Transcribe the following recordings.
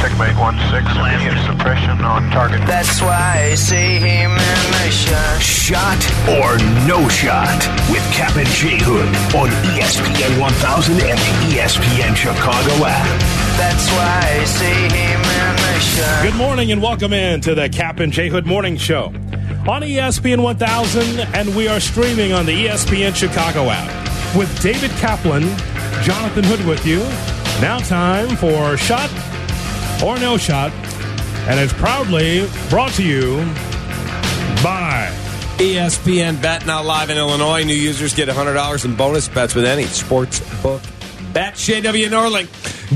checkmate 1-6, immediate suppression on target. That's why I see him in the shot. Shot or no shot with Kap and J Hood on ESPN 1000 and the ESPN Chicago app. That's why I see him in the shot. Good morning and welcome in to the Kap and J Hood Morning Show on ESPN 1000, and we are streaming on the ESPN Chicago app with David Kaplan, Jonathan Hood with you. Now, time for Shot or No Shot, and it's proudly brought to you by. ESPN Bet now live in Illinois. New users get $100 in bonus bets with any sports book bet. JW Norling.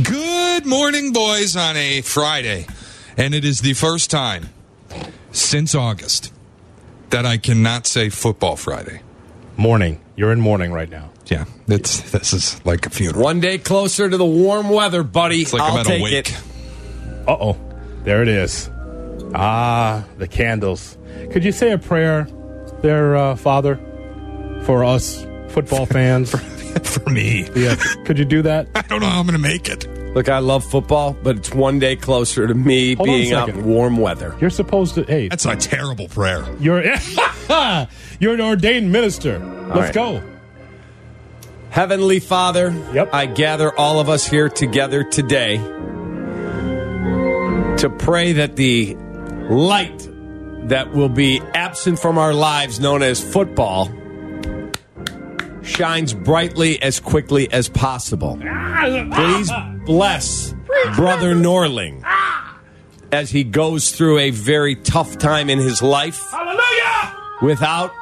Good morning, boys, on a Friday. And it is the first time since August that I cannot say football Friday. Morning. You're in morning right now. Yeah, it's, this is like a funeral. One day closer to the warm weather, buddy. It's like I'll I'm at a take wake. it. Uh oh. There it is. Ah, the candles. Could you say a prayer there, uh, Father, for us football fans? For me. yeah. Could you do that? I don't know how I'm going to make it. Look, I love football, but it's one day closer to me Hold being out in warm weather. You're supposed to. Hey, That's a terrible prayer. you're you're an ordained minister. Let's right. go. Heavenly Father, Yep. I gather all of us here together today to pray that the light that will be absent from our lives, known as football, shines brightly as quickly as possible. Please bless Brother Norling as he goes through a very tough time in his life Hallelujah! without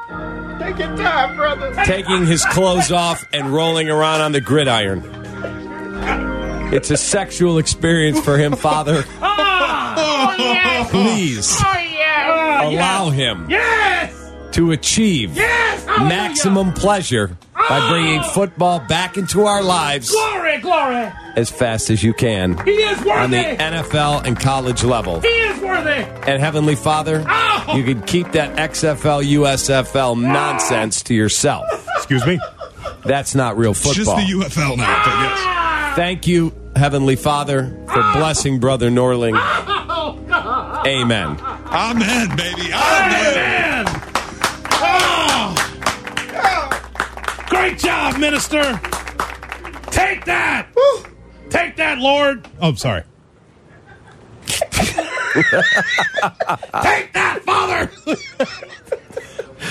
time, brother. taking his clothes off and rolling around on the gridiron. It's a sexual experience for him, Father. Oh, Please oh, uh, allow him to achieve maximum pleasure by oh. bringing football back into our lives Glory, glory! as fast as you can He is worthy. on the NFL and college level. he is worthy. And Heavenly Father, you can keep that XFL, USFL nonsense to yourself. Excuse me. That's not real football. It's just the UFL now, but yes. Ah. Thank you, Heavenly Father, for ah. blessing Brother Norling. Ah. Amen. Amen, baby. Amen. Man! Oh! Great job, minister. Take that. Take that, Lord. Oh, sorry. Take that, Father.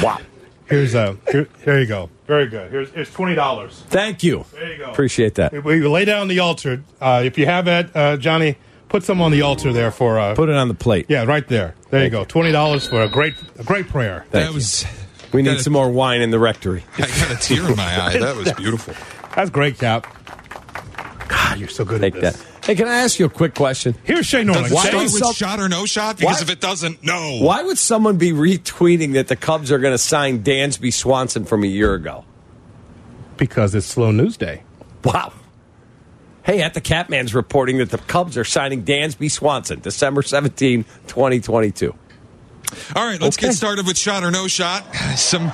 Wow. Here's a. Here, here you go. Very good. Here's, here's twenty dollars. Thank you. There you go. Appreciate that. We lay down the altar. Uh, if you have it, uh, Johnny, put some on the altar there for. Uh, Put it on the plate. yeah, right there. There you go. Twenty dollars for a great, a great prayer. That was. We need Gotta- some more wine in the rectory. I got a tear in my eye. That was beautiful. That's great, Kap. God, you're so good Take at that. Hey, can I ask you a quick question? Here's Shane Norling. Does it Why start with some- shot or no shot? Because Why- if it doesn't, no. Why would someone be retweeting that the Cubs are going to sign Dansby Swanson from a year ago? Because it's slow news day. Wow. Hey, at the Catman's reporting that the Cubs are signing Dansby Swanson December 17, 2022. All right, let's Okay. get started with shot or no shot. Some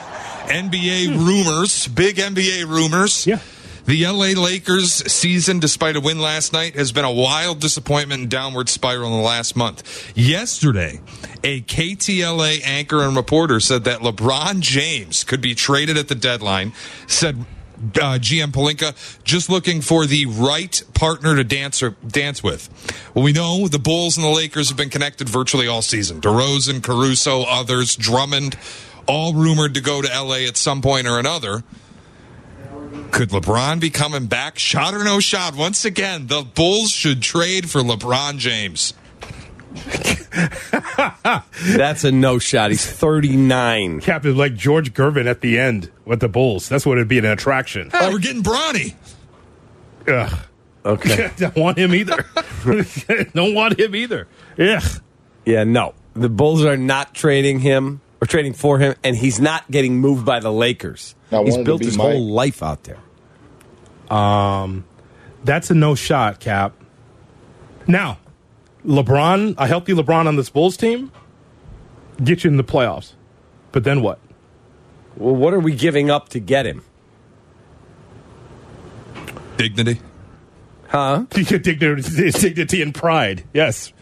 NBA rumors, big NBA rumors. Yeah. The LA Lakers season, despite a win last night, has been a wild disappointment and downward spiral in the last month. Yesterday, a KTLA anchor and reporter said that LeBron James could be traded at the deadline. Said uh, GM Pelinka just looking for the right partner to dance or dance with. Well, we know the Bulls and the Lakers have been connected virtually all season. DeRozan, Caruso, others, Drummond, all rumored to go to LA at some point or another. Could LeBron be coming back? Shot or no shot? Once again, the Bulls should trade for LeBron James. That's a no shot. He's 39. Kap is like George Gervin at the end with the Bulls. That's what it'd be an attraction. Oh, we're getting brawny. Ugh. Okay. Don't want him either. Don't want him either. Ugh. Yeah, no. The Bulls are not trading him or trading for him, and he's not getting moved by the Lakers. I He's built his Mike. whole life out there. Um, That's a no shot, Kap. Now, LeBron, a healthy LeBron on this Bulls team, get you in the playoffs. But then what? Well, what are we giving up to get him? Dignity. Huh? dignity, dignity and pride. Yes,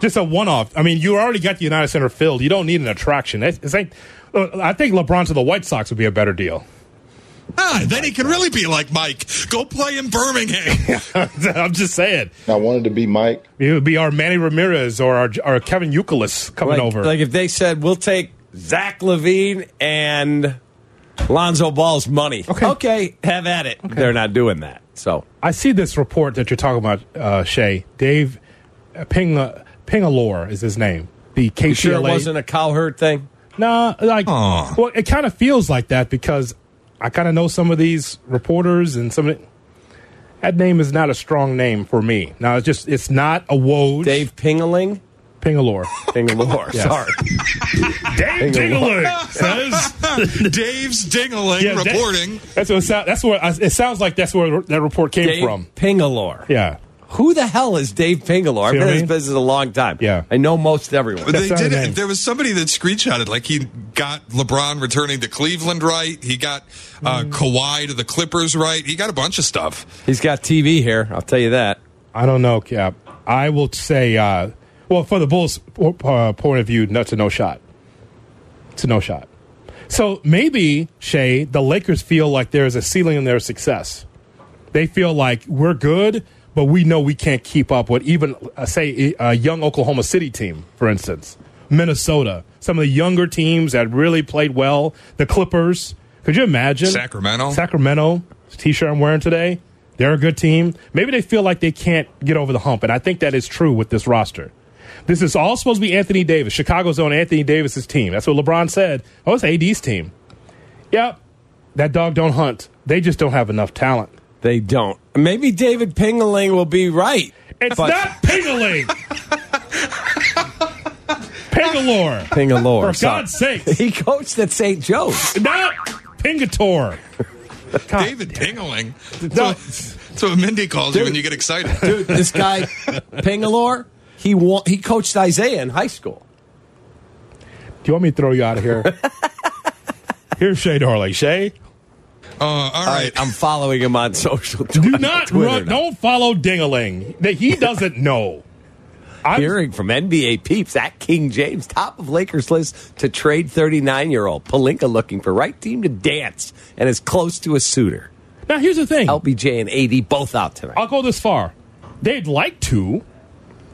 just a one-off. I mean, you already got the United Center filled. You don't need an attraction. It's, it's like, I think LeBron to the White Sox would be a better deal. Ah, then he can really be like Mike. Go play in Birmingham. I'm just saying, I wanted to be Mike. it would be our Manny Ramirez or our, our Kevin Youkilis coming Like, over. like if they said we'll take Zach LaVine and Lonzo Ball's money. Okay. okay, have at it. They're not doing that. So I see this report that you're talking about, uh, Shay. Dave Ping, Pingalore is his name. The KTLA. you sure it wasn't a cowherd thing? No, like, Aw. well, it kind of feels like that because I kind of know some of these reporters and some of it. That name is not a strong name for me. Now, it's just, it's not a Woj. Dave Pingaling. Pingalore. Pingalore. Yes. Sorry. Dave Pingalore says. Dave's Dingling Yeah, that- reporting. that's what it, sound, that's what it sounds like. That's where that report came Dave from. Pingalore. Yeah. Who the hell is Dave Pingalore? I've been I in this mean? business a long time. Yeah. I know most everyone. But they not a did name. it. There was somebody that screenshotted like he got LeBron returning to Cleveland right. He got uh, Mm. Kawhi to the Clippers right. He got a bunch of stuff. He's got TV here. I'll tell you that. I don't know, Kap. I will say, uh, well, for the Bulls' uh, point of view, that's a no shot. It's a no shot. So maybe, Shay, the Lakers feel like there's a ceiling in their success. They feel like we're good, but we know we can't keep up with even, uh, say, a young Oklahoma City team, for instance, Minnesota, some of the younger teams that really played well, the Clippers. Could you imagine? Sacramento. Sacramento, t-shirt I'm wearing today. They're a good team. Maybe they feel like they can't get over the hump, and I think that is true with this roster. This is all supposed to be Anthony Davis, Chicago's own Anthony Davis's team. That's what LeBron said. Oh, it's AD's team. Yep, that dog don't hunt. They just don't have enough talent. They don't. Maybe David Pingaling will be right. It's But- not Pingaling. Pingalore. Pingalore. For sorry. God's sake. He coached at St. Joe's. Not Pingator. God, David Pingling. No. That's what Mindy calls you when you get excited. Dude, this guy, Pingalore, he wa- he coached Isaiah in high school. Do you want me to throw you out of here? Here's Shay Darley. Shay, Uh, all All right. right, I'm following him on social. do not run, now. don't follow Dingaling. That he doesn't know. I'm, Hearing from NBA peeps at King James, top of Lakers list to trade 39 year old Pelinka looking for right team to dance and is close to a suitor. now here's the thing. LBJ and AD both out tonight. I'll go this far. They'd like to.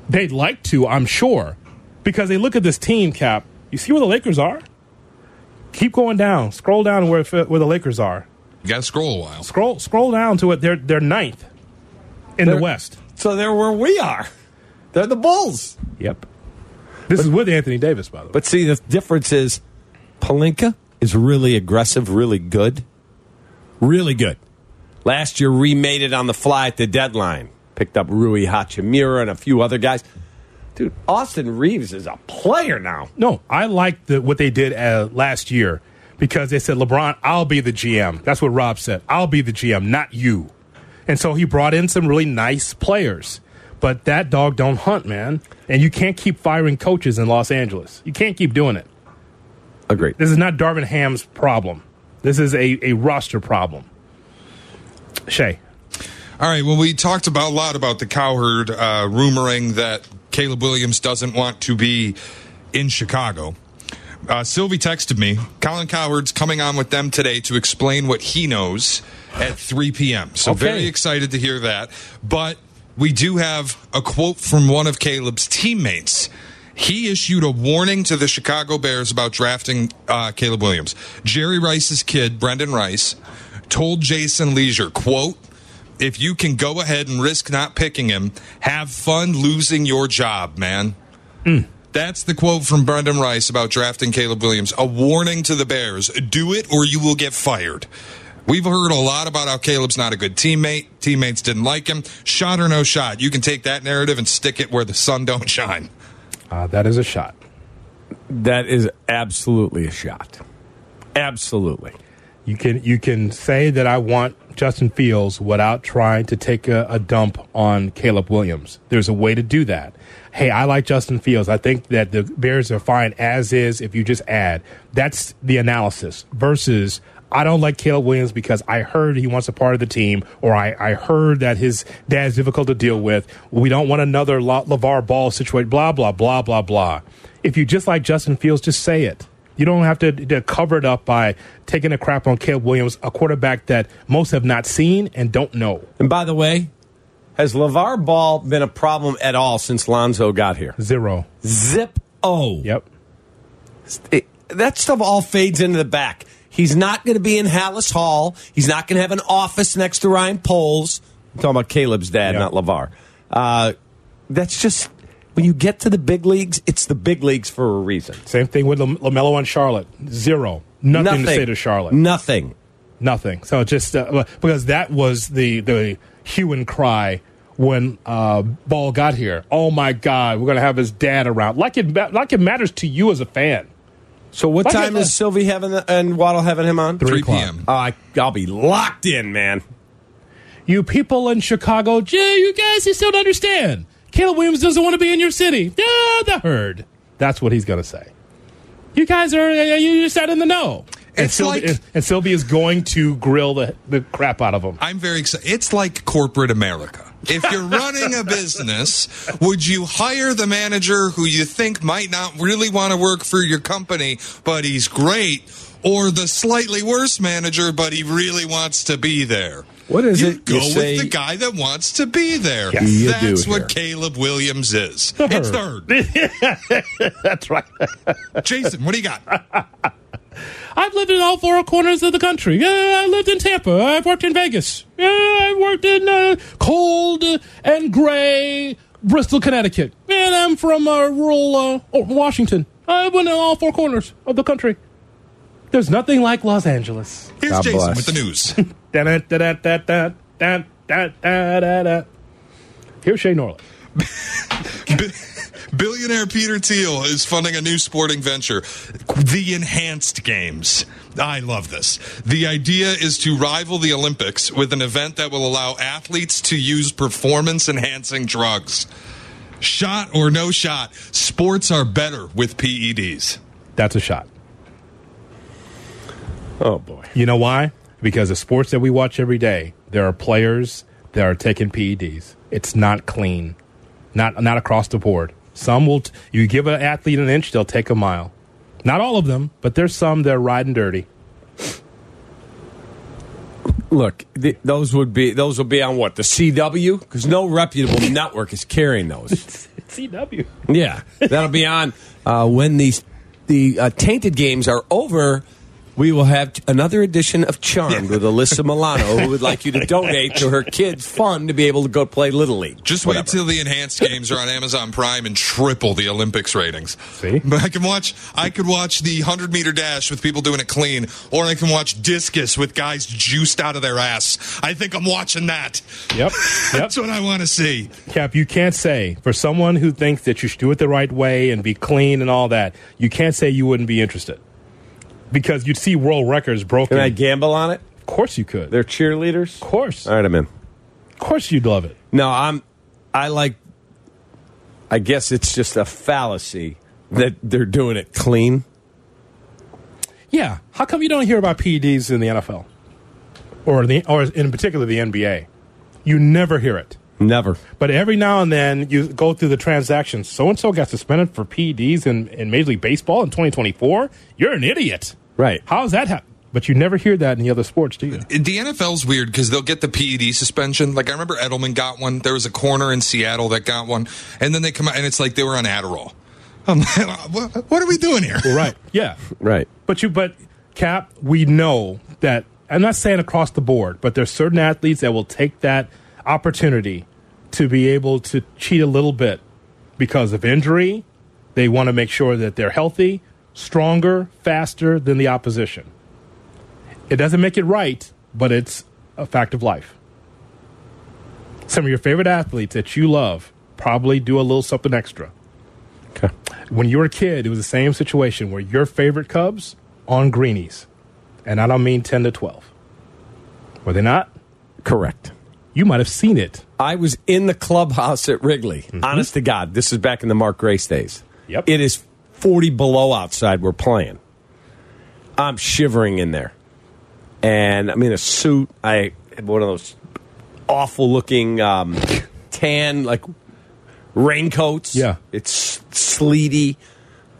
They'd like to, I'm sure, because they look at this team cap. You see where the Lakers are? Keep going down. Scroll down where where the Lakers are. You got to scroll a while. Scroll scroll down to it. They're they're ninth in the They're- West. So they're where we are. They're the Bulls. Yep. This is with Anthony Davis, by the way. But see, the difference is Pelinka is really aggressive, really good. Really good. Last year, remade it on the fly at the deadline. Picked up Rui Hachimura and a few other guys. Dude, Austin Reaves is a player now. No, I like the what they did uh, last year because they said, LeBron, I'll be the GM. That's what Rob said. I'll be the GM, not you. And so he brought in some really nice players. But that dog don't hunt, man. And you can't keep firing coaches in Los Angeles. You can't keep doing it. Agreed. This is not Darvin Ham's problem. This is a, a roster problem. Shay. All right. Well, we talked about a lot about the cowherd uh, rumoring that Caleb Williams doesn't want to be in Chicago. Uh, Silvy texted me. Colin Cowherd's coming on with them today to explain what he knows at 3 p.m. So Okay. very excited to hear that. But we do have a quote from one of Caleb's teammates. He issued a warning to the Chicago Bears about drafting uh, Caleb Williams. Jerry Rice's kid, Brendan Rice, told Jason Leisure, quote, if you can go ahead and risk not picking him, have fun losing your job, man. That's the quote from Brendan Rice about drafting Caleb Williams. A warning to the Bears do it or you will get fired. We've heard a lot about how Caleb's not a good teammate. Teammates didn't like him. Shot or no shot. You can take that narrative and stick it where the sun don't shine. Uh, that is a shot. That is absolutely a shot. Absolutely. You can you can say that I want Justin Fields without trying to take a, a dump on Caleb Williams. There's a way to do that. Hey, I like Justin Fields. I think that the Bears are fine as is if you just add. That's the analysis versus I don't like Caleb Williams because I heard he wants a part of the team, or I, I heard that his dad's difficult to deal with. We don't want another La- LeVar Ball situation, blah, blah, blah, blah, blah. If you just like Justin Fields, just say it. You don't have to, to cover it up by taking a crap on Caleb Williams, a quarterback that most have not seen and don't know. And by the way, has LeVar Ball been a problem at all since Lonzo got here? Zero. Zip O. Yep. It- that stuff all fades into the back. He's not going to be in Halas Hall. He's not going to have an office next to Ryan Poles. I'm talking about Caleb's dad, Yeah. not LeVar. Uh, that's just, when you get to the big leagues, it's the big leagues for a reason. Same thing with LaMelo and Charlotte. Zero. Nothing, to say to Charlotte. Nothing. Nothing. So just uh, because that was the the hue and cry when uh, Ball got here. Oh my God, we're gonna have his dad around. Like it like it matters to you as a fan. So what Like time it- is Silvy having the, and Waddle having him on? 3 o'clock. p.m. Oh, I, I'll be locked in, man. You people in Chicago, gee, you guys you still don't understand. Caleb Williams doesn't want to be in your city. Yeah, the herd. That's what he's gonna say. You guys are uh, you just out in the know. And It's Silvy, like- and Silvy is going to grill the, the crap out of him. I'm very excited. It's like corporate America. If you're running a business, would you hire the manager who you think might not really want to work for your company, but he's great, or the slightly worse manager, but he really wants to be there? What is you it Go you with say- the guy that wants to be there. Yes. That's what here. Caleb Williams is. The It's third. That's right. Jason, what do you got? I've lived in all four corners of the country. Yeah, I lived in Tampa. I've worked in Vegas. Yeah, I've worked in uh, cold and gray Bristol, Connecticut. And I'm from uh, rural uh, oh, Washington. I've been in all four corners of the country. There's nothing like Los Angeles. Here's God Jason bless. with the news. Here's Shay Norland. Billionaire Peter Thiel is funding a new sporting venture, the Enhanced Games. I love this. The idea is to rival the Olympics with an event that will allow athletes to use performance enhancing drugs. Shot or no shot, sports are better with PEDs. That's a shot. Oh, boy. You know why? Because the sports that we watch every day, there are players that are taking PEDs. It's not clean, not not across the board. Some will. T- you give an athlete an inch, they'll take a mile. Not all of them, but there's some that are riding dirty. Look, th- those would be those will be on what the CW because no reputable network is carrying those. CW. Yeah, that'll be on uh, when these the uh, tainted games are over. We will have another edition of Charmed with Alyssa Milano, who would like you to donate to her kids' fund to be able to go play Little League. Just Whatever. wait till the enhanced games are on Amazon Prime and triple the Olympics ratings. See? But I can watch I could watch the 100 meter dash with people doing it clean or I can watch discus with guys juiced out of their ass. I think I'm watching that. Yep. Yep. That's what I want to see. Kap, you can't say for someone who thinks that you should do it the right way and be clean and all that. You can't say you wouldn't be interested because you'd see world records broken. Can I gamble on it? of course you could. They're cheerleaders. of course. All right, I'm in. Of course you'd love it. No, I'm. I like. I guess it's just a fallacy that they're doing it clean. Yeah. How come you don't hear about PEDs in the NFL, or the or in particular the NBA? You never hear it. Never. But every now and then you go through the transactions. So and so got suspended for PEDs in, in Major League Baseball in 2024. You're an idiot. Right. How's that happen? But you never hear that in the other sports, do you? The NFL's weird because they'll get the PED suspension. Like I remember Edelman got one. There was a corner in Seattle that got one, and then they come out and it's like they were on Adderall. I'm like, what, what are we doing here? Right. Yeah. Right. But you, but Kap, we know that. I'm not saying across the board, but there's certain athletes that will take that opportunity to be able to cheat a little bit because of injury. They want to make sure that they're healthy, stronger, faster than the opposition. It doesn't make it right, but it's a fact of life. Some of your favorite athletes that you love probably do a little something extra Okay. when you were a kid, it was the same situation where your favorite Cubs on greenies, and I don't mean ten to twelve. Were they not? Correct. You might have seen it. I was in the clubhouse at Wrigley. Mm-hmm. Honest to God, this is back in the Mark Grace days. Yep. It is 40 below outside. We're playing. I'm shivering in there. and I'm in a suit. I have one of those awful looking um, tan like raincoats. Yeah. it's sleety.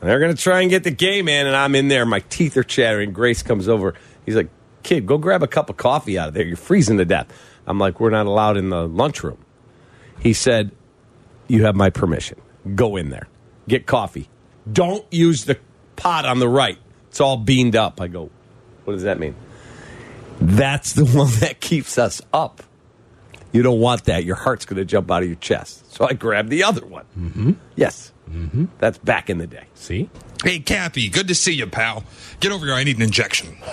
They're gonna try and get the game in, and I'm in there. My teeth are chattering. Grace comes over. He's like, "Kid, go grab a cup of coffee out of there. You're freezing to death." I'm like, "We're not allowed in the lunchroom." He said, "You have my permission. Go in there, get coffee. Don't use the pot on the right. It's all beamed up." I go, "What does that mean?" That's the one that keeps us up. You don't want that. Your heart's going to jump out of your chest. So I grabbed the other one. Mm-hmm. Yes. Mm-hmm. That's back in the day. See? Hey, Cappy, good to see you, pal. Get over here. I need an injection.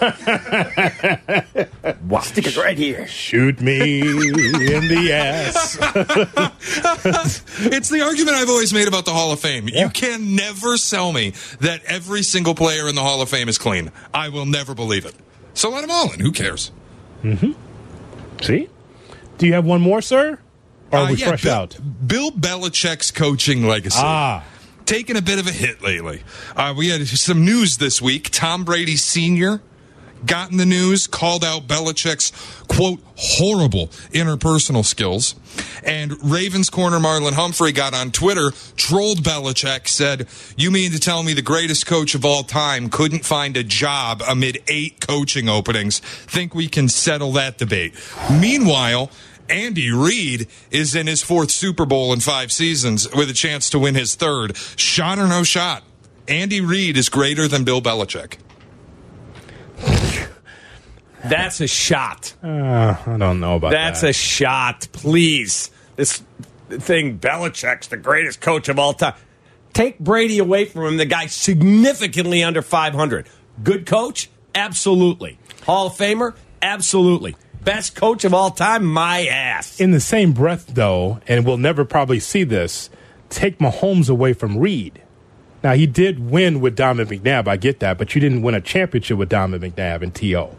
Wow. Stick it right here. Shoot me in the ass. it's the argument I've always made about the Hall of Fame. You can never sell me that every single player in the Hall of Fame is clean. I will never believe it. So let them all in. Who cares? See? Do you have one more, sir? Or are Uh, we yeah, fresh Bill, out? Bill Belichick's coaching legacy. Ah. Taking a bit of a hit lately. Uh, we had some news this week. Tom Brady Sr. got in the news, called out Belichick's, quote, horrible interpersonal skills. And Ravens corner Marlon Humphrey got on Twitter, trolled Belichick, said, You mean to tell me the greatest coach of all time couldn't find a job amid eight coaching openings? Think we can settle that debate. Meanwhile, Andy Reid is in his fourth Super Bowl in five seasons with a chance to win his third. Shot or no shot. Andy Reid is greater than Bill Belichick. That's a shot. Uh, I don't know about that. That's that. a shot. Please. This thing, Belichick's the greatest coach of all time. Take Brady away from him, the guy significantly under 500. Good coach? Absolutely. Hall of Famer? Absolutely. Best coach of all time? My ass. in the same breath, though, and we'll never probably see this, take Mahomes away from Reid. Now, he did win with Donovan McNabb. I get that, but you didn't win a championship with Donovan McNabb and T.O.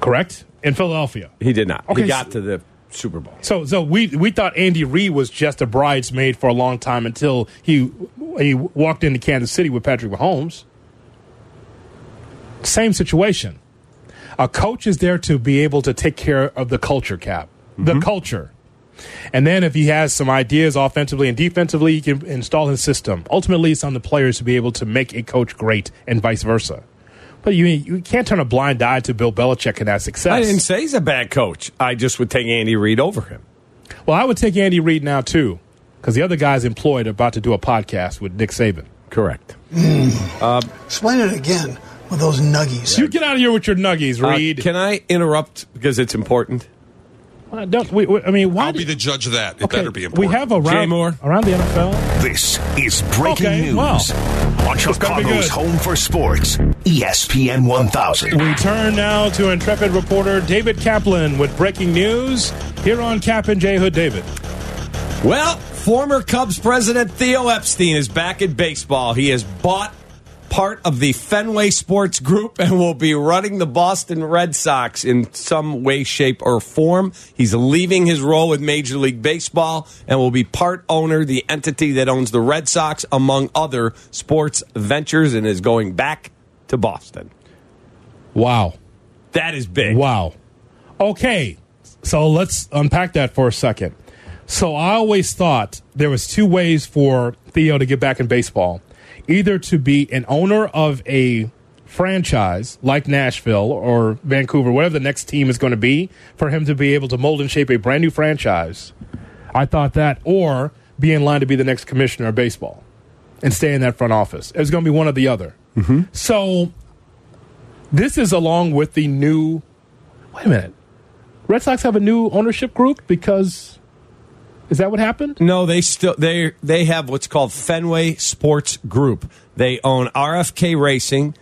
Correct? In Philadelphia. He did not. Okay, he got so- to the Super Bowl. So, so we we thought Andy Reid was just a bridesmaid for a long time until he he walked into Kansas City with Patrick Mahomes. Same situation. A coach is there to be able to take care of the culture cap, the mm-hmm. culture. And then if he has some ideas offensively and defensively, he can install his system. Ultimately, it's on the players to be able to make a coach great and vice versa. But you you can't turn a blind eye to Bill Belichick and that success. I didn't say he's a bad coach. I just would take Andy Reid over him. Well, I would take Andy Reid now too, because the other guy's employed are about to do a podcast with Nick Saban. Correct. Mm. Uh, Explain it again with those nuggies. You get out of here with your nuggies, Uh, Reid. can I interrupt because it's important? Uh, don't, we, we- I mean, why? I'll do- be the judge of that. It okay, better be important. we have around Jay Moore. around the NFL. This is breaking Okay, news well, on better be Chicago's good. home for sports, ESPN 1000. We turn now to intrepid reporter David Kaplan with breaking news here on Kap and J Hood. David, Well, former Cubs president Theo Epstein is back in baseball. He has bought part of the Fenway Sports Group and will be running the Boston Red Sox in some way, shape, or form. He's leaving his role with Major League Baseball and will be part owner, the entity that owns the Red Sox, among other sports ventures, and is going back to Boston. wow, That is big. wow. Okay, so let's unpack that for a second. So I always thought there was two ways for Theo to get back in baseball, either to be an owner of a franchise like Nashville or Vancouver, whatever the next team is going to be, for him to be able to mold and shape a brand new franchise. I thought that, or be in line to be the next commissioner of baseball and stay in that front office. It was going to be one or the other. Mm-hmm. So this is along with the new. Wait a minute. Red Sox have a new ownership group because is that what happened? No, they still they they have what's called Fenway Sports Group. They own RFK Racing,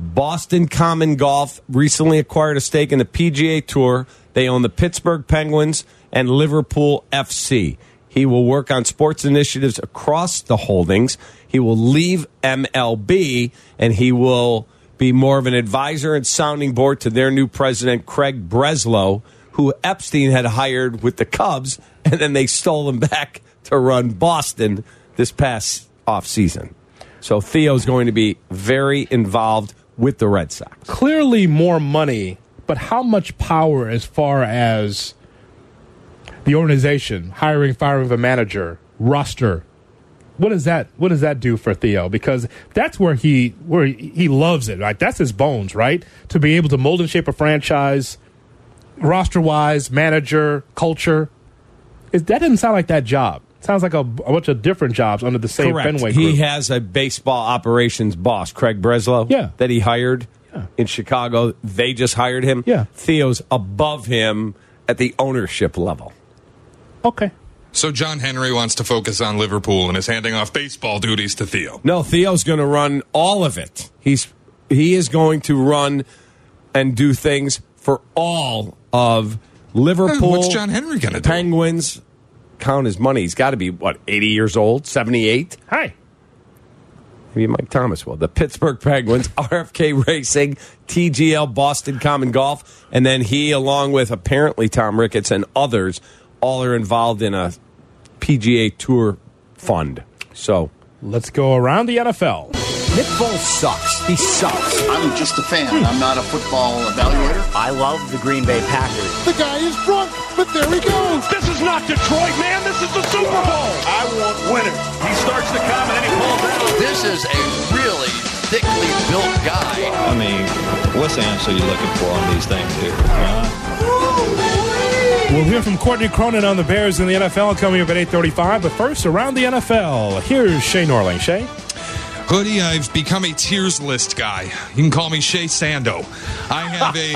Boston Common Golf recently acquired a stake in the PGA Tour. They own the Pittsburgh Penguins and Liverpool FC. He will work on sports initiatives across the holdings. He will leave MLB and he will be more of an advisor and sounding board to their new president, Craig Breslow, who Epstein had hired with the Cubs, and then they stole him back to run Boston this past offseason. So Theo's going to be very involved with the Red Sox. Clearly more money but how much power as far as the organization hiring, firing of a manager, roster? What does that What does that do for Theo? Because that's where he where he loves it. Right, that's his bones. Right, to be able to mold and shape a franchise, roster wise, manager, culture. Is that doesn't sound like that job? Sounds like a, a bunch of different jobs under the same Correct. Fenway He has a baseball operations boss, Craig Breslow, Yeah. that he hired yeah. in Chicago. They just hired him. Yeah. Theo's above him at the ownership level. okay. So John Henry wants to focus on Liverpool and is handing off baseball duties to Theo. No, Theo's going to run all of it. He's he is going to run and do things for all of Liverpool. What's John Henry going to do? Penguins count his money. He's got to be what eighty years old, seventy eight. Hi. Maybe Mike Thomas will. The Pittsburgh Penguins, RFK Racing, TGL, Boston Common Golf, and then he, along with apparently Tom Ricketts and others, all are involved in a PGA Tour fund. So Let's go around the NFL. Nick Foles sucks. He sucks. I'm just a fan. I'm not a football evaluator. I love the Green Bay Packers. The guy is drunk, but there he goes. This is not Detroit, man. This is the Super Bowl. I want winners. He starts to come and then he pulls out. This is a really thickly built guy. I mean, what's the answer you're looking for on these things here? Huh? We'll hear from Courtney Cronin on the Bears in the NFL coming up at 8.35. But first, around the NFL, here's Shay Norling. Shay? Hoodie, I've become a tiers list guy. You can call me Shay Sando. I have a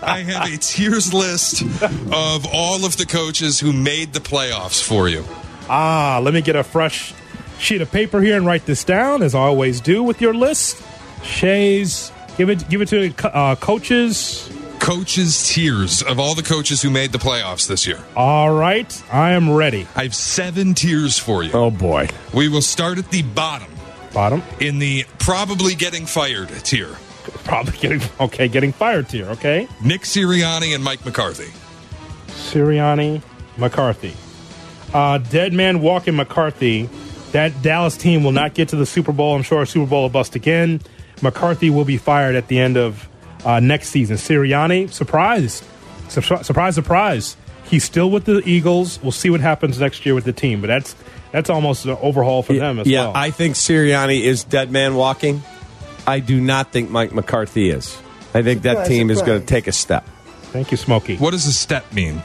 I have a tiers list of all of the coaches who made the playoffs for you. Ah, let me get a fresh sheet of paper here and write this down, as I always do with your list. Shay's, give it, give it to uh, coaches. Coaches tiers of all the coaches who made the playoffs this year. All right, I am ready. I have seven tiers for you. Oh, boy. We will start at the bottom Bottom, in the probably getting fired tier. probably getting okay, getting fired tier. Okay, Nick Sirianni and Mike McCarthy. Sirianni, McCarthy, uh, dead man walking McCarthy. That Dallas team will not get to the Super Bowl. I'm sure Super Bowl will bust again. McCarthy will be fired at the end of uh, next season. Sirianni, surprise, Sur- surprise, surprise. He's still with the Eagles. We'll see what happens next year with the team, but that's that's almost an overhaul for them as yeah, well. I think Sirianni is dead man walking. I do not think Mike McCarthy is. I think that Surprise, team is going to take a step. Thank you, Smokey. What does a step mean?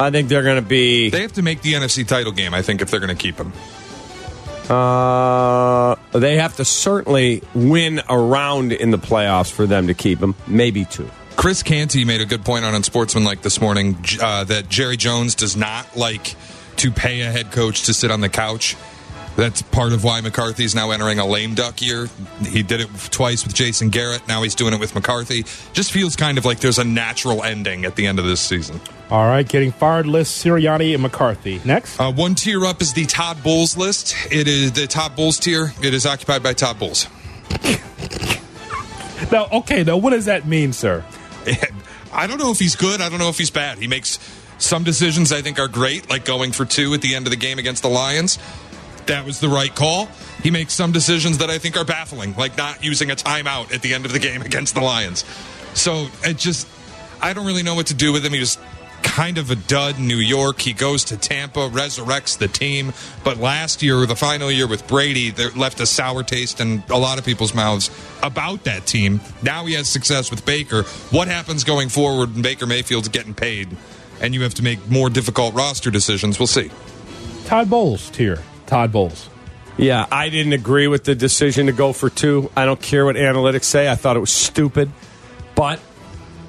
I think they're going to be. They have to make the NFC title game, I think, if they're going to keep him. Uh, they have to certainly win a round in the playoffs for them to keep him. Maybe two. Chris Canty made a good point on Sportsman like this morning uh, that Jerry Jones does not like to pay a head coach to sit on the couch. That's part of why McCarthy's now entering a lame duck year. He did it twice with Jason Garrett. Now he's doing it with McCarthy. Just feels kind of like there's a natural ending at the end of this season. All right, getting fired list Sirianni and McCarthy. Next, Uh, one tier up is the Todd Bowles list. It is the Todd Bowles tier. It is occupied by Todd Bowles. now, okay, now what does that mean, sir? I don't know if he's good. I don't know if he's bad. He makes some decisions I think are great, like going for two at the end of the game against the Lions. That was the right call. He makes some decisions that I think are baffling, like not using a timeout at the end of the game against the Lions. So it just, I don't really know what to do with him. He was kind of a dud in New York. He goes to Tampa, resurrects the team. But last year, the final year with Brady, that left a sour taste in a lot of people's mouths about that team. Now he has success with Baker. What happens going forward when Baker Mayfield's getting paid and you have to make more difficult roster decisions? We'll see. Todd Bowles tier. Todd Bowles. Yeah, I didn't agree with the decision to go for two. I don't care what analytics say. I thought it was stupid. But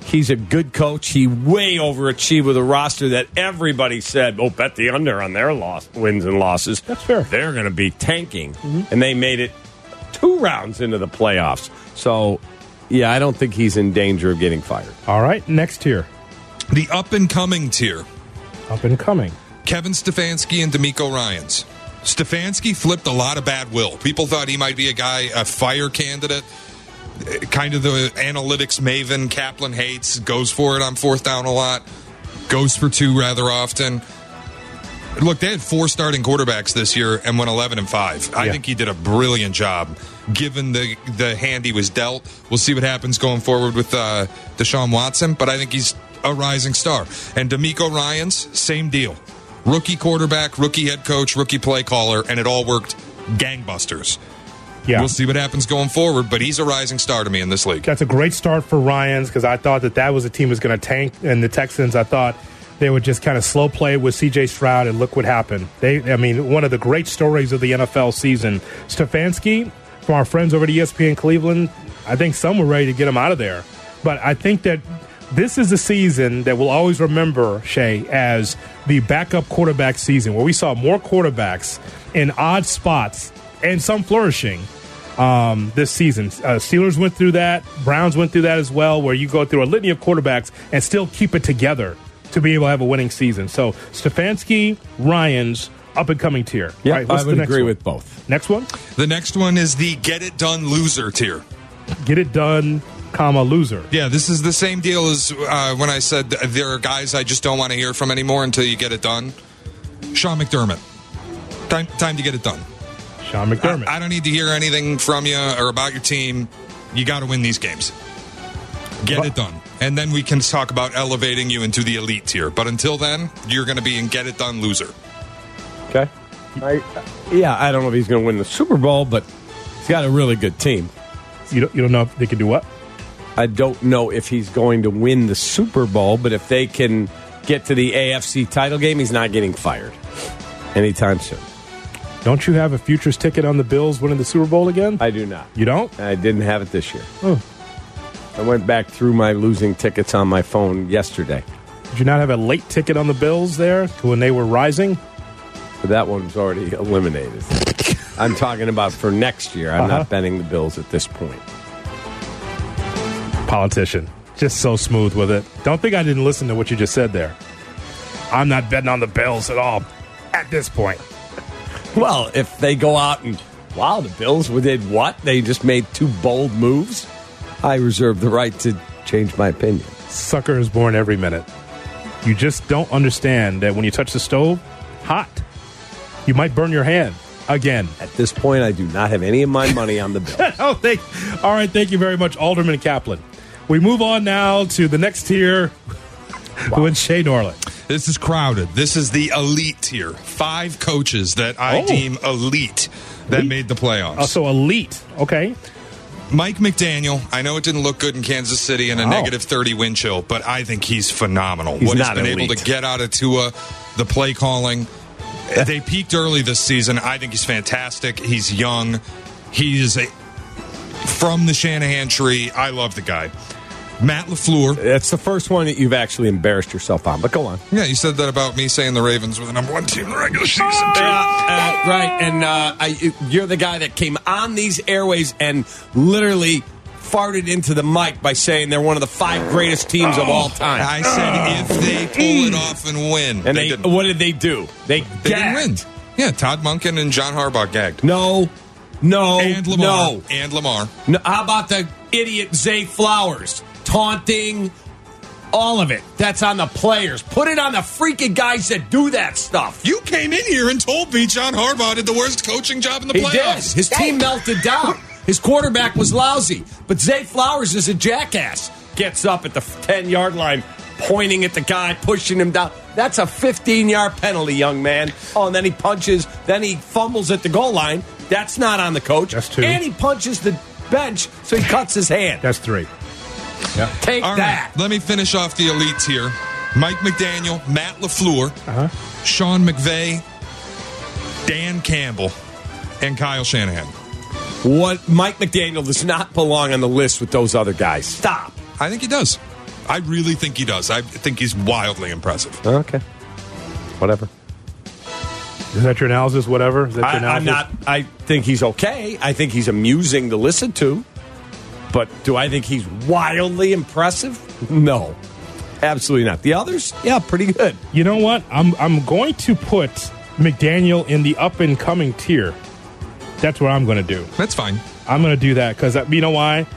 he's a good coach. He way overachieved with a roster that everybody said, oh, bet the under on their loss, wins and losses. That's fair. They're going to be tanking. Mm-hmm. And they made it two rounds into the playoffs. So, yeah, I don't think he's in danger of getting fired. All right, next tier. The up and coming tier Up and coming. Kevin Stefanski and DeMeco Ryans. Stefanski flipped a lot of bad will. People thought he might be a guy, a fire candidate, eh, kind of the analytics maven Kaplan hates, goes for it on fourth down a lot, goes for two rather often. Look, they had four starting quarterbacks this year and went 11 and 5. I Yeah. think he did a brilliant job given the the hand he was dealt. We'll see what happens going forward with uh, Deshaun Watson, but I think he's a rising star. And DeMeco Ryans, same deal. Rookie quarterback, rookie head coach, rookie play caller, and it all worked gangbusters. Yeah. We'll see what happens going forward, but he's a rising star to me in this league. That's a great start for Ryans because I thought that that was a team that was going to tank, and the Texans. I thought they would just kind of slow play with C.J. Stroud, and look what happened. They, I mean, one of the great stories of the NFL season. Stefanski, from our friends over at ESPN Cleveland, I think some were ready to get him out of there, but I think that. This is the season that we'll always remember, Shay, as the backup quarterback season, where we saw more quarterbacks in odd spots and some flourishing um, this season. Uh, Steelers went through that. Browns went through that as well, where you go through a litany of quarterbacks and still keep it together to be able to have a winning season. So Stefanski, Ryan's up and coming tier. Yeah, right, what's I the would next agree one? with both. Next one, The next one is the get it done loser tier. get it done, comma loser. Yeah, this is the same deal as uh, when I said there are guys I just don't want to hear from anymore until you get it done. Sean McDermott. Time, time to get it done. Sean McDermott. I, I don't need to hear anything from you or about your team. You got to win these games. Get it done. And then we can talk about elevating you into the elite tier. But until then, you're going to be in get it done loser. Okay. I, yeah, I don't know if he's going to win the Super Bowl, but he's got a really good team. you don't, you don't know if they can do what? I don't know if he's going to win the Super Bowl, but if they can get to the AFC title game, he's not getting fired anytime soon. Don't you have a futures ticket on the Bills winning the Super Bowl again? I do not. you don't? I didn't have it this year. Oh. I went back through my losing tickets on my phone yesterday. Did you not have a late ticket on the Bills there to when they were rising? But that one's already eliminated. I'm talking about for next year. I'm Uh-huh. not betting the Bills at this point. Politician. Just so smooth with it. Don't think I didn't listen to what you just said there. I'm not betting on the Bills at all at this point. Well, if they go out and wow, the Bills did what? They just made two bold moves. I reserve the right to change my opinion. Sucker is born every minute. You just don't understand that when you touch the stove, hot, you might burn your hand again. At this point, I do not have any of my money on the Bills. oh, thank. All right, thank you very much, Alderman Kaplan. We move on now to the next tier with Shay Norland. This is crowded. This is the elite tier. Five coaches that I Oh. deem elite that Elite? made the playoffs. Oh, so elite. Okay. Mike McDaniel, I know it didn't look good in Kansas City in a Wow. negative 30 wind chill, but I think he's phenomenal. He's what he's been able to get out of Tua, the play calling. They peaked early this season. I think he's fantastic. He's young. He's a, from the Shanahan tree. I love the guy. Matt LaFleur. That's the first one that you've actually embarrassed yourself on. But go on. Yeah, you said that about me saying the Ravens were the number one team in the regular season. too. Uh, right, and uh, I, you're the guy that came on these airways and literally farted into the mic by saying they're one of the five greatest teams of all time. I said if they pull it off and win. and they, didn't. what did they do? They, They didn't gagged. win. Yeah, Todd Monken and John Harbaugh gagged. No, no, And Lamar. no. And Lamar. No, How about the idiot Zay Flowers taunting? All of it. That's on the players. Put it on the freaking guys that do that stuff. You came in here and told me John Harbaugh did the worst coaching job in the He playoffs. did. His team melted down. His quarterback was lousy. But Zay Flowers is a jackass. Gets up at the 10 yard line, pointing at the guy, pushing him down. That's a 15 yard penalty, young man. Oh, and then he punches, then he fumbles at the goal line. That's not on the coach. That's two. And he punches the bench, so he cuts his hand. That's three. Take All right, that. let me finish off the elites here. Mike McDaniel, Matt LaFleur, Uh-huh. Sean McVay, Dan Campbell, and Kyle Shanahan. What Mike McDaniel does not belong on the list with those other guys. Stop. I think he does. I really think he does. I think he's wildly impressive. Okay. Whatever. Is that your analysis? Whatever. Is that I, your analysis? I'm not. I think he's okay. I think he's amusing to listen to. But do I think he's wildly impressive? No, absolutely not. The others, yeah, pretty good. You know what? I'm I'm going to put McDaniel in the up and coming tier. That's what I'm going to do. That's fine. I'm going to do that because uh, you know why?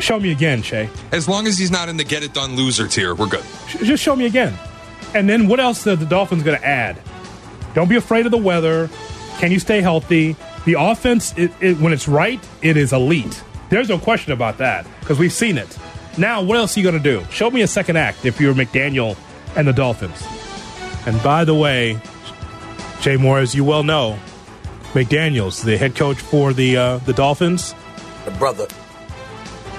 Show me again, Shay. As long as he's not in the get it done loser tier, we're good. Sh- Just show me again. And then what else are the Dolphins going to add? Don't be afraid of the weather. Can you stay healthy? The offense, it, it, when it's right, it is elite. There's no question about that because we've seen it. Now, what else are you going to do? Show me a second act if you're McDaniel and the Dolphins. And by the way, Jay Moore, as you well know, McDaniel's the head coach for the uh, the Dolphins. The brother.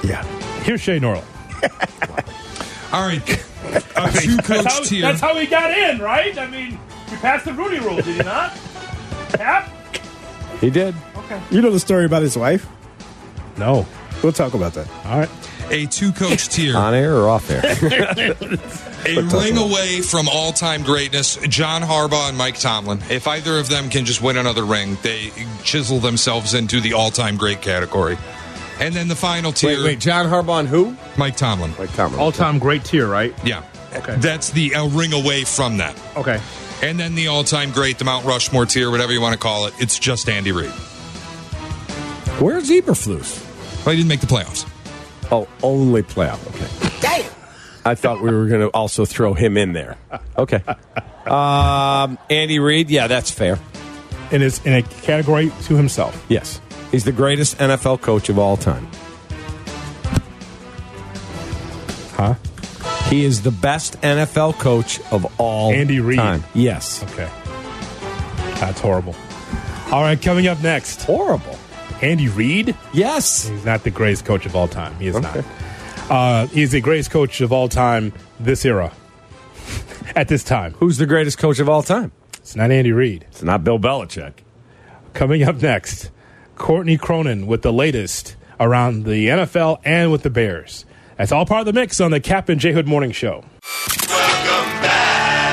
Yeah. Here's Shay Norrell. All right. A two That's how, tier. that's how he got in, right? I mean, you passed the Rooney rule, did you not? Kap? He did. Okay. You know the story about his wife? No. We'll talk about that. All right. A two coach tier. On air or off air? A ring away from all time greatness, John Harbaugh and Mike Tomlin. If either of them can just win another ring, they chisel themselves into the all time great category. And then the final tier, wait, wait. John Harbaugh and who? Mike Tomlin. Mike Tomlin. All time great tier, right? Yeah. Okay. That's the a ring away from that. Okay. And then the all time great, the Mount Rushmore tier, whatever you want to call it, it's just Andy Reid. Where's Eberflus? Well, he didn't make the playoffs. Oh, only playoff. Okay. Damn. I thought we were going to also throw him in there. Okay. Um, Andy Reid, yeah, that's fair. In his in a category to himself. Yes. He's the greatest NFL coach of all time. Huh? He is the best NFL coach of all Andy Reid. time. Yes. Okay. That's horrible. All right, coming up next. Horrible. Andy Reid? Yes. He's not the greatest coach of all time. He is not. Uh, he's the greatest coach of all time this era. At this time. Who's the greatest coach of all time? It's not Andy Reid. It's not Bill Belichick. Coming up next, Courtney Cronin with the latest around the NFL and with the Bears. That's all part of the mix on the Kap and J Hood Morning Show. Welcome back.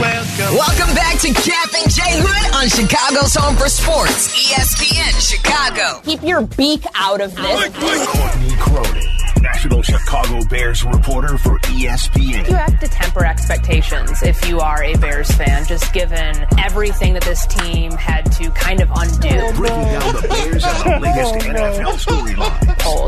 Welcome, Welcome back to Kap and J Hood on Chicago's Home for Sports, ESPN Chicago. Keep your beak out of this. Courtney Cronin, National Chicago Bears reporter for ESPN. You have to temper expectations if you are a Bears fan, just given everything that this team had to kind of undo. Breaking down the Bears and the latest oh, NFL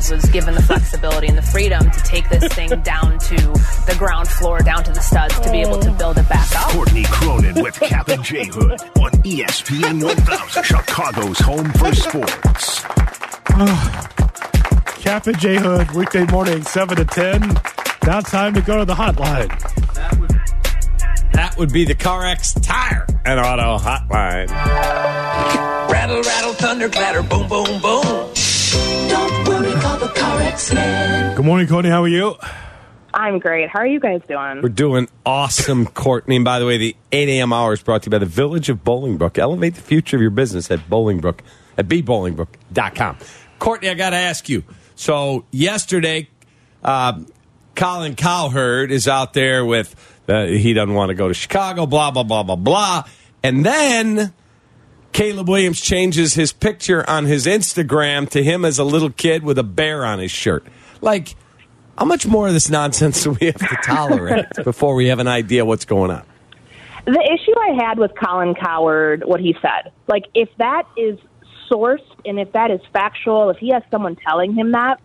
storylines. Was given the flexibility and the freedom to take this thing down to the ground floor, down to the studs, to be able to build it back up. Courtney Cronin with Kap and J Hood on ESPN 1000, Chicago's home for sports. Kap and J Hood, weekday morning, 7 to 10. Now time to go to the hotline. That would be the CarX Tire and Auto Hotline. Rattle, rattle, thunder, clatter, boom, boom, boom. Don't worry, call the CarX man. Good morning, Courtney. How are you? I'm great. How are you guys doing? We're doing awesome, Courtney. And by the way, the 8 a.m. hour is brought to you by the Village of Bolingbrook. Elevate the future of your business at Bolingbrook, at bbolingbrook.com. Courtney, I got to ask you. So, yesterday, uh, Colin Cowherd is out there with, uh, he doesn't want to go to Chicago, blah, blah, blah, blah, blah. And then Caleb Williams changes his picture on his Instagram to him as a little kid with a bear on his shirt. Like, how much more of this nonsense do we have to tolerate before we have an idea what's going on? The issue I had with Colin Cowherd, what he said, like if that is sourced and if that is factual, if he has someone telling him that,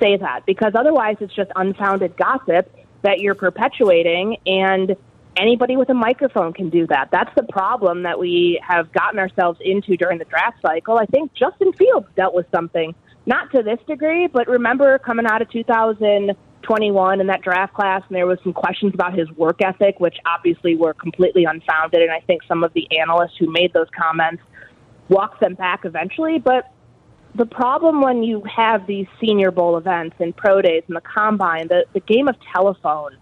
say that because otherwise it's just unfounded gossip that you're perpetuating and anybody with a microphone can do that. That's the problem that we have gotten ourselves into during the draft cycle. I think Justin Fields dealt with something, not to this degree, but remember coming out of 2021 in that draft class, and there was some questions about his work ethic, which obviously were completely unfounded. And I think some of the analysts who made those comments walked them back eventually. But the problem when you have these Senior Bowl events and pro days and the combine, the, the game of telephone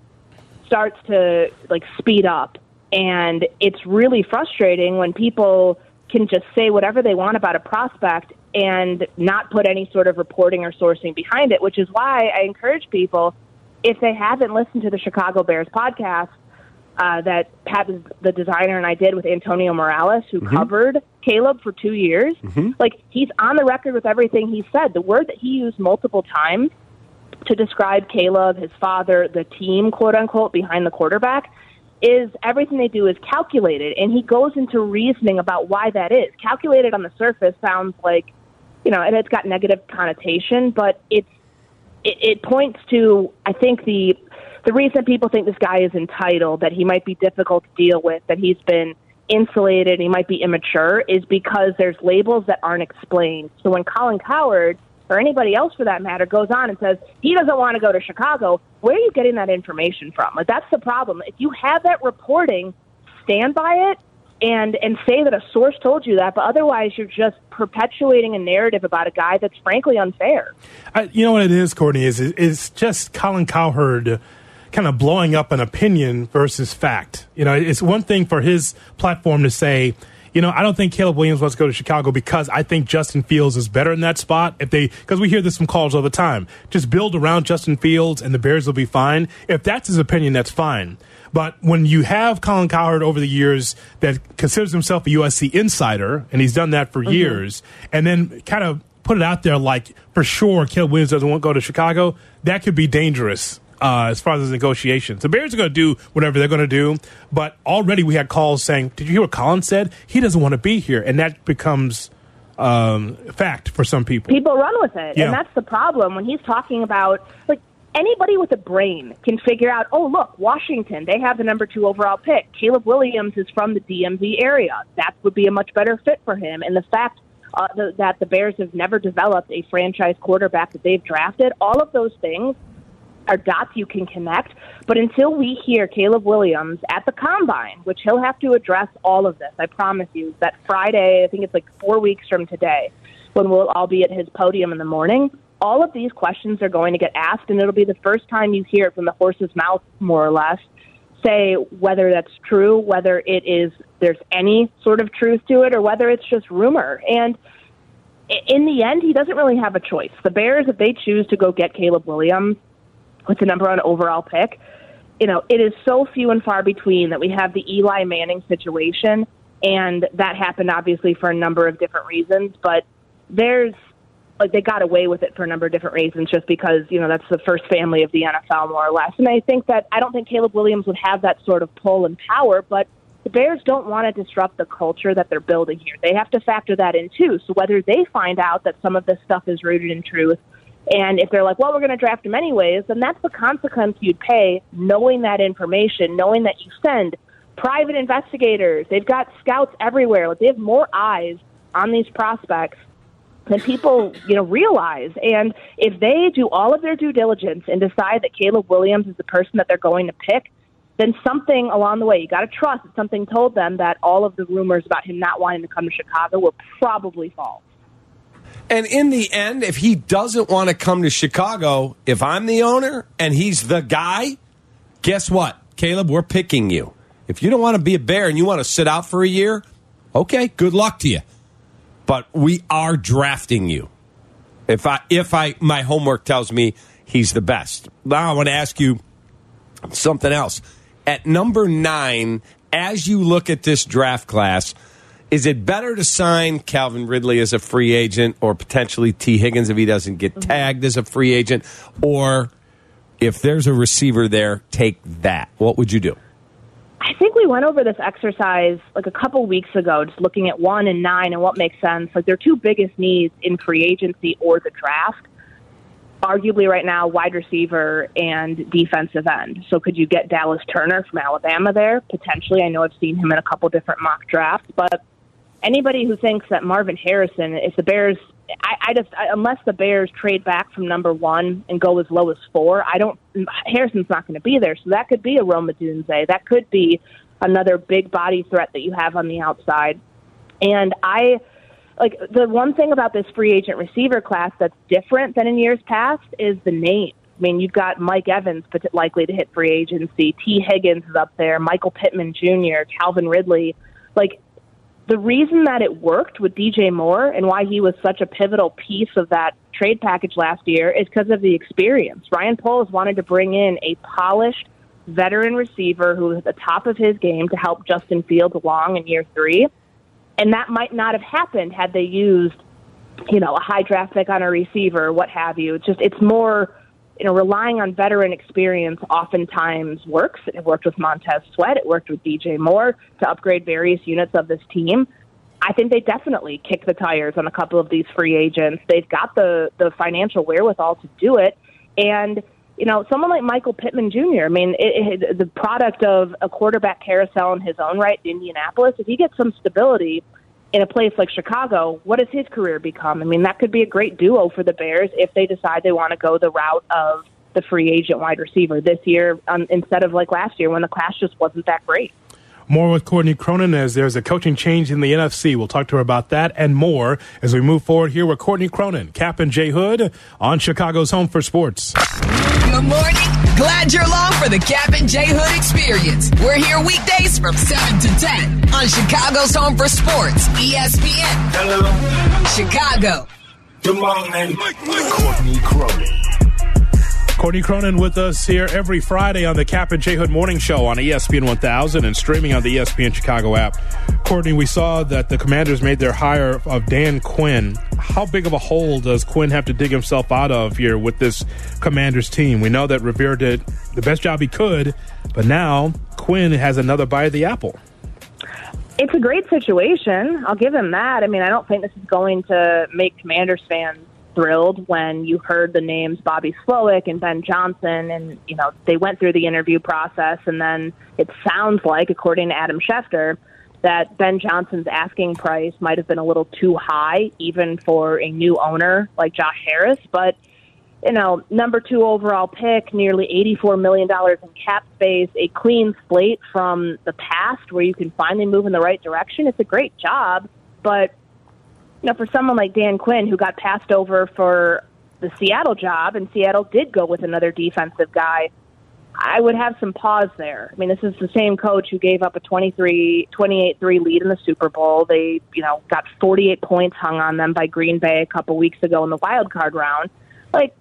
starts to like speed up and it's really frustrating when people can just say whatever they want about a prospect and not put any sort of reporting or sourcing behind it which is why i encourage people if they haven't listened to the chicago bears podcast uh, that pat the designer and i did with antonio morales who Mhm. covered caleb for two years Mhm. like he's on the record with everything he said the word that he used multiple times to describe Caleb, his father, the team, quote unquote, behind the quarterback, is everything they do is calculated. And he goes into reasoning about why that is. Calculated on the surface sounds like, you know, and it's got negative connotation, but it's it, it points to, I think, the the reason people think this guy is entitled, that he might be difficult to deal with, that he's been insulated, he might be immature, is because there's labels that aren't explained. So when Colin Cowherd or anybody else for that matter goes on and says he doesn't want to go to Chicago, where are you getting that information from? Like that's the problem. If you have that reporting, stand by it and and say that a source told you that, but otherwise you're just perpetuating a narrative about a guy that's frankly unfair. I, you know what it is, Courtney? Is is just Colin Cowherd kind of blowing up an opinion versus fact. You know, it's one thing for his platform to say, you know, I don't think Caleb Williams wants to go to Chicago because I think Justin Fields is better in that spot. If they, because we hear this from calls all the time, just build around Justin Fields and the Bears will be fine. If that's his opinion, that's fine. But when you have Colin Cowherd over the years that considers himself a USC insider, and he's done that for mm-hmm. years, and then kind of put it out there like for sure Caleb Williams doesn't want to go to Chicago, that could be dangerous uh, as far as the negotiations. The Bears are going to do whatever they're going to do, but already we had calls saying, "Did you hear what Colin said? He doesn't want to be here," and that becomes um, fact for some people. People run with it, yeah. and that's the problem when he's talking about like anybody with a brain can figure out, oh, look, Washington, they have the number two overall pick. Caleb Williams is from the DMV area. That would be a much better fit for him. And the fact uh, the, that the Bears have never developed a franchise quarterback that they've drafted, all of those things are dots you can connect. But until we hear Caleb Williams at the combine, which he'll have to address all of this, I promise you, that Friday, I think it's like four weeks from today, when we'll all be at his podium in the morning, all of these questions are going to get asked, and it'll be the first time you hear it from the horse's mouth, more or less, say whether that's true, whether it is there's any sort of truth to it, or whether it's just rumor. And in the end, he doesn't really have a choice. The Bears, if they choose to go get Caleb Williams, with the number one overall pick. You know, it is so few and far between that we have the Eli Manning situation, and that happened obviously for a number of different reasons. But there's like they got away with it for a number of different reasons, just because you know that's the first family of the NFL more or less. And I think that I don't think Caleb Williams would have that sort of pull and power, but the Bears don't want to disrupt the culture that they're building here. They have to factor that in too. So whether they find out that some of this stuff is rooted in truth and if they're like, well, we're going to draft him anyways, then that's the consequence you'd pay knowing that information, knowing that you send private investigators. They've got scouts everywhere. Like they have more eyes on these prospects than people, you know, realize. And if they do all of their due diligence and decide that Caleb Williams is the person that they're going to pick, then something along the way, you got to trust that something told them that all of the rumors about him not wanting to come to Chicago were probably false. And in the end, if he doesn't want to come to Chicago, if I'm the owner and he's the guy, guess what? Caleb, we're picking you. If you don't want to be a bear and you want to sit out for a year, okay, good luck to you. But we are drafting you. If I if I my homework tells me he's the best. Now I want to ask you something else. At number 9, as you look at this draft class, is it better to sign Calvin Ridley as a free agent or potentially Tee Higgins if he doesn't get mm-hmm. tagged as a free agent? Or if there's a receiver there, take that. What would you do? I think we went over this exercise like a couple weeks ago, just looking at one and nine and what makes sense. Like their two biggest needs in free agency or the draft. Arguably, right now, wide receiver and defensive end. So, could you get Dallas Turner from Alabama there? Potentially. I know I've seen him in a couple different mock drafts, but anybody who thinks that Marvin Harrison, if the Bears, I, I just I, unless the Bears trade back from number one and go as low as four, I don't. Harrison's not going to be there, so that could be a Rome Odunze. That could be another big body threat that you have on the outside. And I like the one thing about this free agent receiver class that's different than in years past is the name. I mean, you've got Mike Evans but likely to hit free agency. Tee Higgins is up there. Michael Pittman Jr., Calvin Ridley. Like the reason that it worked with DJ Moore and why he was such a pivotal piece of that trade package last year is because of the experience. Ryan Poles wanted to bring in a polished veteran receiver who was at the top of his game to help Justin Fields along in year three. And that might not have happened had they used, you know, a high draft pick on a receiver, what have you. It's just it's more you know, relying on veteran experience oftentimes works. It worked with Montez Sweat. It worked with DJ Moore to upgrade various units of this team. I think they definitely kick the tires on a couple of these free agents. They've got the the financial wherewithal to do it, and you know, someone like Michael Pittman Jr. I mean, it, it, the product of a quarterback carousel in his own right, Indianapolis. If he gets some stability in a place like Chicago, what does his career become? I mean, that could be a great duo for the Bears if they decide they want to go the route of the free agent wide receiver this year um, instead of like last year when the class just wasn't that great. More with Courtney Cronin as there's a coaching change in the NFC. We'll talk to her about that and more as we move forward here with Courtney Cronin, Kap and J Hood on Chicago's Home for Sports. Good morning. Glad you're along for the Kap and J Hood experience. We're here weekdays from 7 to 10 on Chicago's Home for Sports, ESPN. Hello. Chicago. Good morning. Courtney Cronin. Courtney Cronin with us here every Friday on the Kap and J Hood Morning Show on ESPN 1000 and streaming on the ESPN Chicago app. Courtney, we saw that the Commanders made their hire of Dan Quinn. How big of a hole does Quinn have to dig himself out of here with this Commanders team? We know that Rivera did the best job he could, but now Quinn has another bite of the apple. It's a great situation. I'll give him that. I mean, I don't think this is going to make Commanders fans thrilled when you heard the names Bobby Slowik and Ben Johnson, and you know they went through the interview process, and then it sounds like, according to Adam Schefter, that Ben Johnson's asking price might have been a little too high, even for a new owner like Josh Harris. But you know, number two overall pick, nearly $84 million in cap space, a clean slate from the past where you can finally move in the right direction. It's a great job, but you know, for someone like Dan Quinn who got passed over for the Seattle job and Seattle did go with another defensive guy, I would have some pause there. I mean, this is the same coach who gave up a 23 28-3 lead in the Super Bowl. They, you know, got 48 points hung on them by Green Bay a couple weeks ago in the wild card round. Like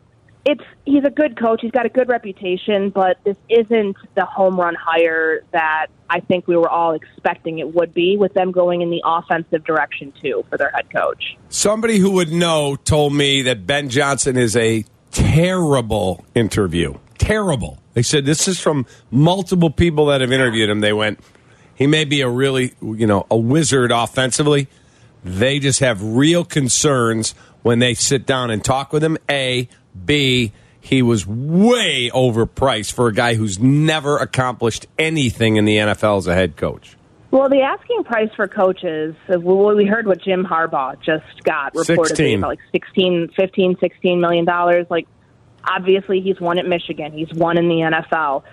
it's he's a good coach. He's got a good reputation, but this isn't the home run hire that I think we were all expecting it would be with them going in the offensive direction too for their head coach. Somebody who would know told me that Ben Johnson is a terrible interview. Terrible. They said this is from multiple people that have interviewed him. They went, he may be a really, you know, a wizard offensively. They just have real concerns when they sit down and talk with him. A, B, he was way overpriced for a guy who's never accomplished anything in the NFL as a head coach. Well, the asking price for coaches, well, we heard what Jim Harbaugh just got reportedly 16. about like 16, 15, 16 million dollars. Like, obviously, he's won at Michigan. He's won in the NFL.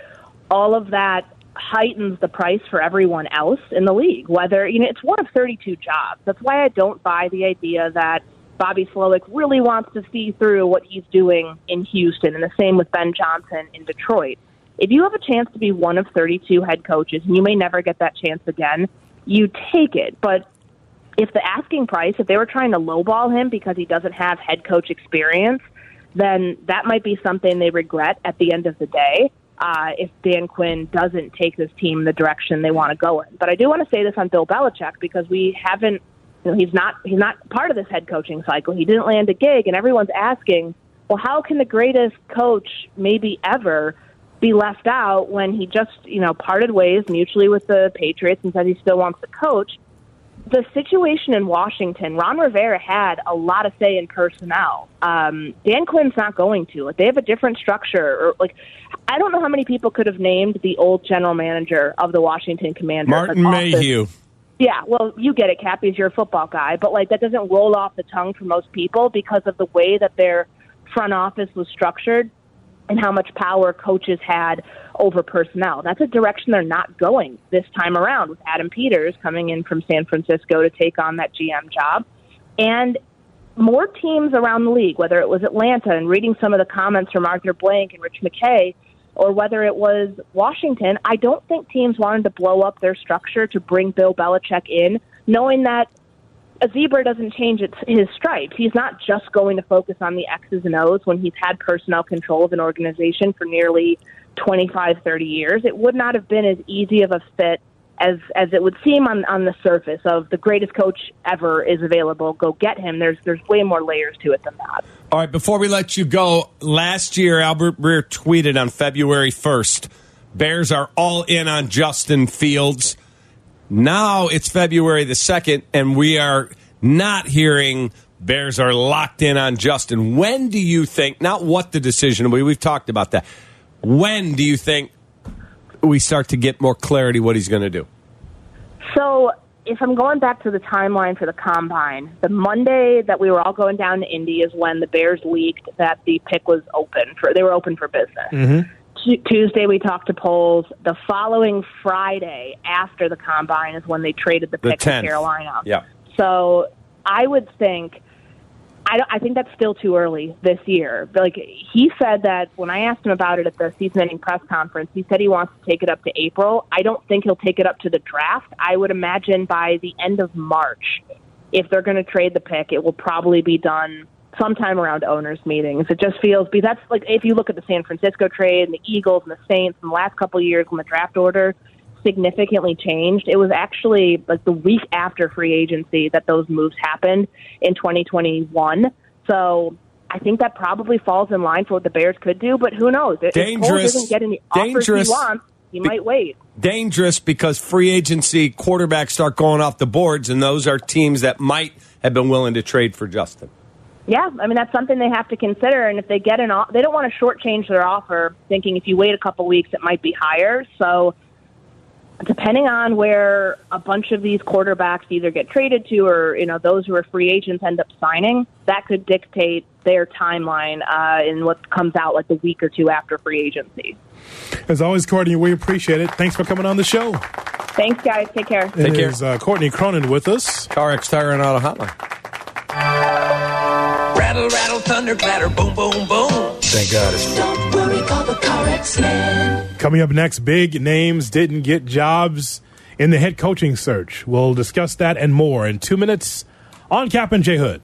All of that heightens the price for everyone else in the league. Whether you know, it's one of 32 jobs. That's why I don't buy the idea that Bobby Slowik really wants to see through what he's doing in Houston, and the same with Ben Johnson in Detroit. If you have a chance to be one of 32 head coaches, and you may never get that chance again, you take it. But if the asking price, if they were trying to lowball him because he doesn't have head coach experience, then that might be something they regret at the end of the day. Uh, if Dan Quinn doesn't take this team the direction they want to go in, but I do want to say this on Bill Belichick because we haven't you know, he's not he's not part of this head coaching cycle. He didn't land a gig, and everyone's asking, well, how can the greatest coach maybe ever be left out when he just you know parted ways mutually with the Patriots and said he still wants to coach? The situation in Washington, Ron Rivera had a lot of say in personnel. Um, Dan Quinn's not going to. Like they have a different structure. Or like, I don't know how many people could have named the old general manager of the Washington Commanders. Martin Like, off the- Mayhew. Yeah, well, you get it, Kappy, as you're a football guy, but like that doesn't roll off the tongue for most people because of the way that their front office was structured and how much power coaches had over personnel. That's a direction they're not going this time around with Adam Peters coming in from San Francisco to take on that GM job. And more teams around the league, whether it was Atlanta and reading some of the comments from Arthur Blank and Rich McKay, or whether it was Washington, I don't think teams wanted to blow up their structure to bring Bill Belichick in, knowing that a zebra doesn't change its, his stripes. He's not just going to focus on the X's and O's when he's had personnel control of an organization for nearly 25, 30 years. It would not have been as easy of a fit as as it would seem on on the surface of the greatest coach ever is available. Go get him. There's there's way more layers to it than that. All right, before we let you go, last year Albert Breer tweeted on February 1st Bears are all in on Justin Fields. Now it's February the 2nd, and we are not hearing Bears are locked in on Justin. When do you think, not what the decision will be, we've talked about that. When do you think we start to get more clarity what he's going to do? So, if I'm going back to the timeline for the combine, the Monday that we were all going down to Indy is when the Bears leaked that the pick was open for they were open for business. Mm-hmm. Tu- Tuesday we talked to Poles. The following Friday after the combine is when they traded the The pick to Carolina. Yeah. So I would think, I, I think that's still too early this year. Like he said that when I asked him about it at the season-ending press conference, he said he wants to take it up to April. I don't think he'll take it up to the draft. I would imagine by the end of March, if they're going to trade the pick, it will probably be done sometime around owners' meetings. It just feels because that's like if you look at the San Francisco trade and the Eagles and the Saints in the last couple of years when the draft order significantly changed. It was actually like the week after free agency that those moves happened in 2021. So I think that probably falls in line for what the Bears could do, but who knows? If Dangerous. doesn't get any offers Dangerous. he wants, he might wait. Dangerous because free agency quarterbacks start going off the boards, and those are teams that might have been willing to trade for Justin. Yeah, I mean that's something they have to consider. And if they get an, they don't want to shortchange their offer, thinking if you wait a couple weeks, it might be higher. So, depending on where a bunch of these quarterbacks either get traded to, or you know those who are free agents end up signing, that could dictate their timeline uh, in what comes out like the week or two after free agency. As always, Courtney, we appreciate it. Thanks for coming on the show. Thanks, guys. Take care. It is, uh, Courtney Cronin with us. CarX Tire and Auto Hotline. Rattle, rattle, thunder, clatter, boom, boom, boom. Thank God it's Don't worry, call the CarX man. Coming up next, big names didn't get jobs in the head coaching search. We'll discuss that and more in two minutes on Kap and J Hood.